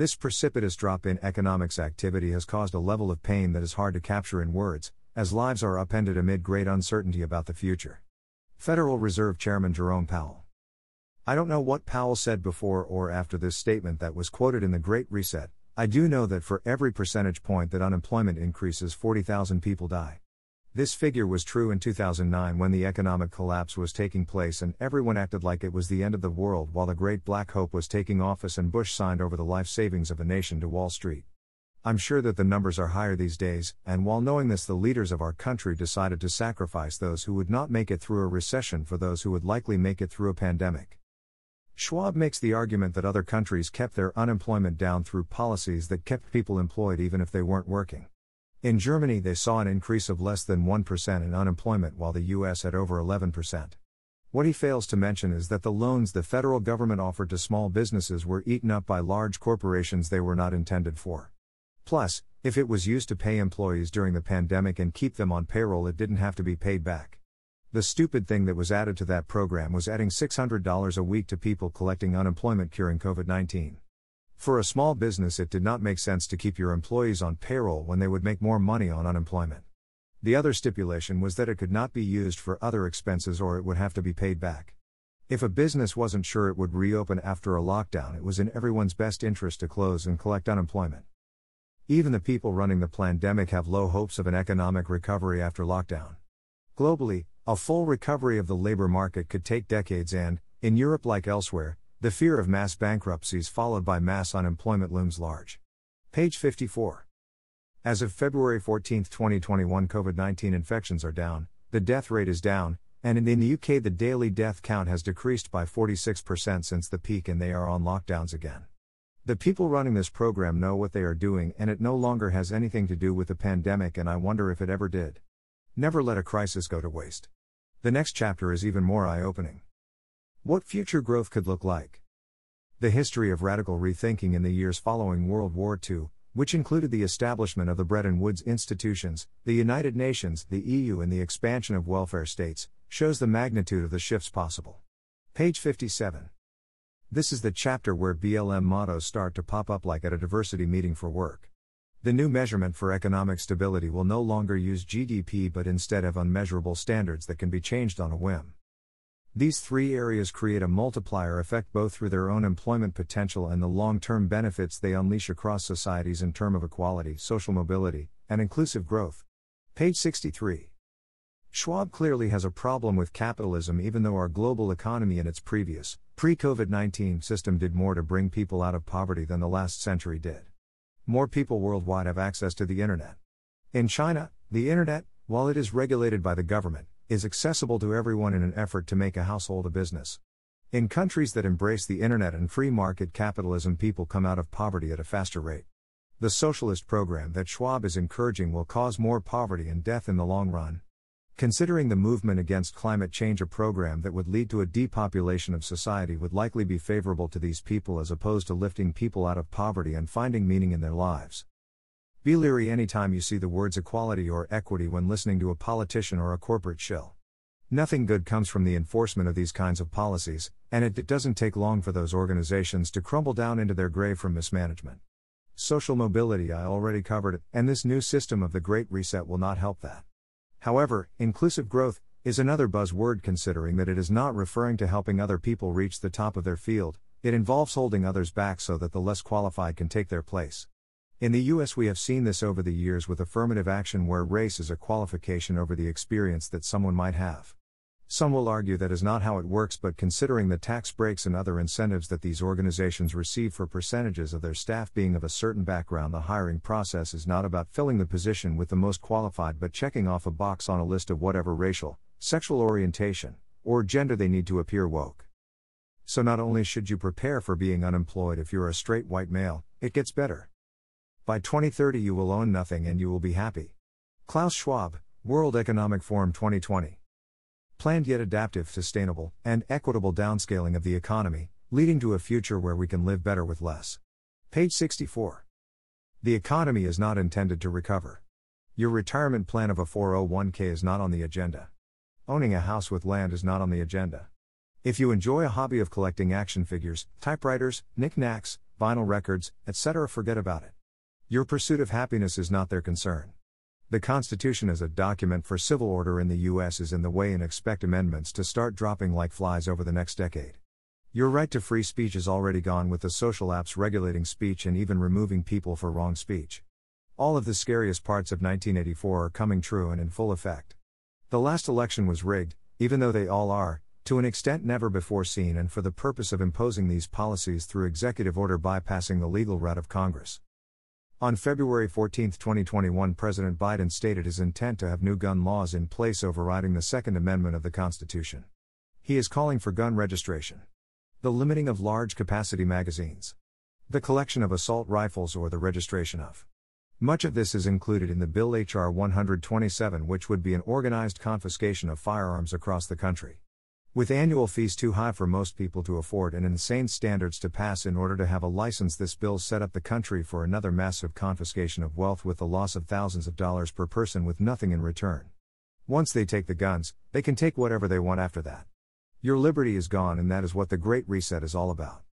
This precipitous drop in economics activity has caused a level of pain that is hard to capture in words, as lives are upended amid great uncertainty about the future. Federal Reserve Chairman Jerome Powell. I don't know what Powell said before or after this statement that was quoted in the Great Reset. I do know that for every percentage point that unemployment increases, 40,000 people die. This figure was true in 2009 when the economic collapse was taking place and everyone acted like it was the end of the world while the Great Black Hope was taking office and Bush signed over the life savings of a nation to Wall Street. I'm sure that the numbers are higher these days, and while knowing this, the leaders of our country decided to sacrifice those who would not make it through a recession for those who would likely make it through a pandemic. Schwab makes the argument that other countries kept their unemployment down through policies that kept people employed even if they weren't working. In Germany, they saw an increase of less than 1% in unemployment, while the US had over 11%. What he fails to mention is that the loans the federal government offered to small businesses were eaten up by large corporations they were not intended for. Plus, if it was used to pay employees during the pandemic and keep them on payroll, it didn't have to be paid back. The stupid thing that was added to that program was adding $600 a week to people collecting unemployment curing COVID 19. For a small business, it did not make sense to keep your employees on payroll when they would make more money on unemployment. The other stipulation was that it could not be used for other expenses or it would have to be paid back. If a business wasn't sure it would reopen after a lockdown, it was in everyone's best interest to close and collect unemployment. Even the people running the pandemic have low hopes of an economic recovery after lockdown. Globally, a full recovery of the labor market could take decades, and, in Europe like elsewhere, the fear of mass bankruptcies followed by mass unemployment looms large. Page 54. As of February 14, 2021, COVID 19 infections are down, the death rate is down, and in the UK the daily death count has decreased by 46% since the peak and they are on lockdowns again. The people running this program know what they are doing and it no longer has anything to do with the pandemic and I wonder if it ever did. Never let a crisis go to waste. The next chapter is even more eye opening. What future growth could look like. The history of radical rethinking in the years following World War II, which included the establishment of the Bretton Woods institutions, the United Nations, the EU, and the expansion of welfare states, shows the magnitude of the shifts possible. Page 57. This is the chapter where BLM mottos start to pop up like at a diversity meeting for work. The new measurement for economic stability will no longer use GDP but instead have unmeasurable standards that can be changed on a whim. These three areas create a multiplier effect both through their own employment potential and the long term benefits they unleash across societies in terms of equality, social mobility, and inclusive growth. Page 63. Schwab clearly has a problem with capitalism, even though our global economy in its previous, pre COVID 19 system did more to bring people out of poverty than the last century did. More people worldwide have access to the internet. In China, the internet, while it is regulated by the government, is accessible to everyone in an effort to make a household a business. In countries that embrace the internet and free market capitalism, people come out of poverty at a faster rate. The socialist program that Schwab is encouraging will cause more poverty and death in the long run. Considering the movement against climate change, a program that would lead to a depopulation of society would likely be favorable to these people as opposed to lifting people out of poverty and finding meaning in their lives. Be leery anytime you see the words equality or equity when listening to a politician or a corporate shill. Nothing good comes from the enforcement of these kinds of policies, and it, it doesn't take long for those organizations to crumble down into their grave from mismanagement. Social mobility, I already covered and this new system of the Great Reset will not help that. However, inclusive growth is another buzzword considering that it is not referring to helping other people reach the top of their field, it involves holding others back so that the less qualified can take their place. In the US, we have seen this over the years with affirmative action where race is a qualification over the experience that someone might have. Some will argue that is not how it works, but considering the tax breaks and other incentives that these organizations receive for percentages of their staff being of a certain background, the hiring process is not about filling the position with the most qualified but checking off a box on a list of whatever racial, sexual orientation, or gender they need to appear woke. So, not only should you prepare for being unemployed if you're a straight white male, it gets better. By 2030, you will own nothing and you will be happy. Klaus Schwab, World Economic Forum 2020. Planned yet adaptive, sustainable, and equitable downscaling of the economy, leading to a future where we can live better with less. Page 64. The economy is not intended to recover. Your retirement plan of a 401k is not on the agenda. Owning a house with land is not on the agenda. If you enjoy a hobby of collecting action figures, typewriters, knickknacks, vinyl records, etc. Forget about it. Your pursuit of happiness is not their concern. The Constitution as a document for civil order in the U.S. is in the way and expect amendments to start dropping like flies over the next decade. Your right to free speech is already gone with the social apps regulating speech and even removing people for wrong speech. All of the scariest parts of 1984 are coming true and in full effect. The last election was rigged, even though they all are, to an extent never before seen, and for the purpose of imposing these policies through executive order bypassing the legal route of Congress. On February 14, 2021, President Biden stated his intent to have new gun laws in place overriding the Second Amendment of the Constitution. He is calling for gun registration, the limiting of large capacity magazines, the collection of assault rifles, or the registration of. Much of this is included in the Bill H.R. 127, which would be an organized confiscation of firearms across the country. With annual fees too high for most people to afford and insane standards to pass in order to have a license, this bill set up the country for another massive confiscation of wealth with the loss of thousands of dollars per person with nothing in return. Once they take the guns, they can take whatever they want after that. Your liberty is gone, and that is what the Great Reset is all about.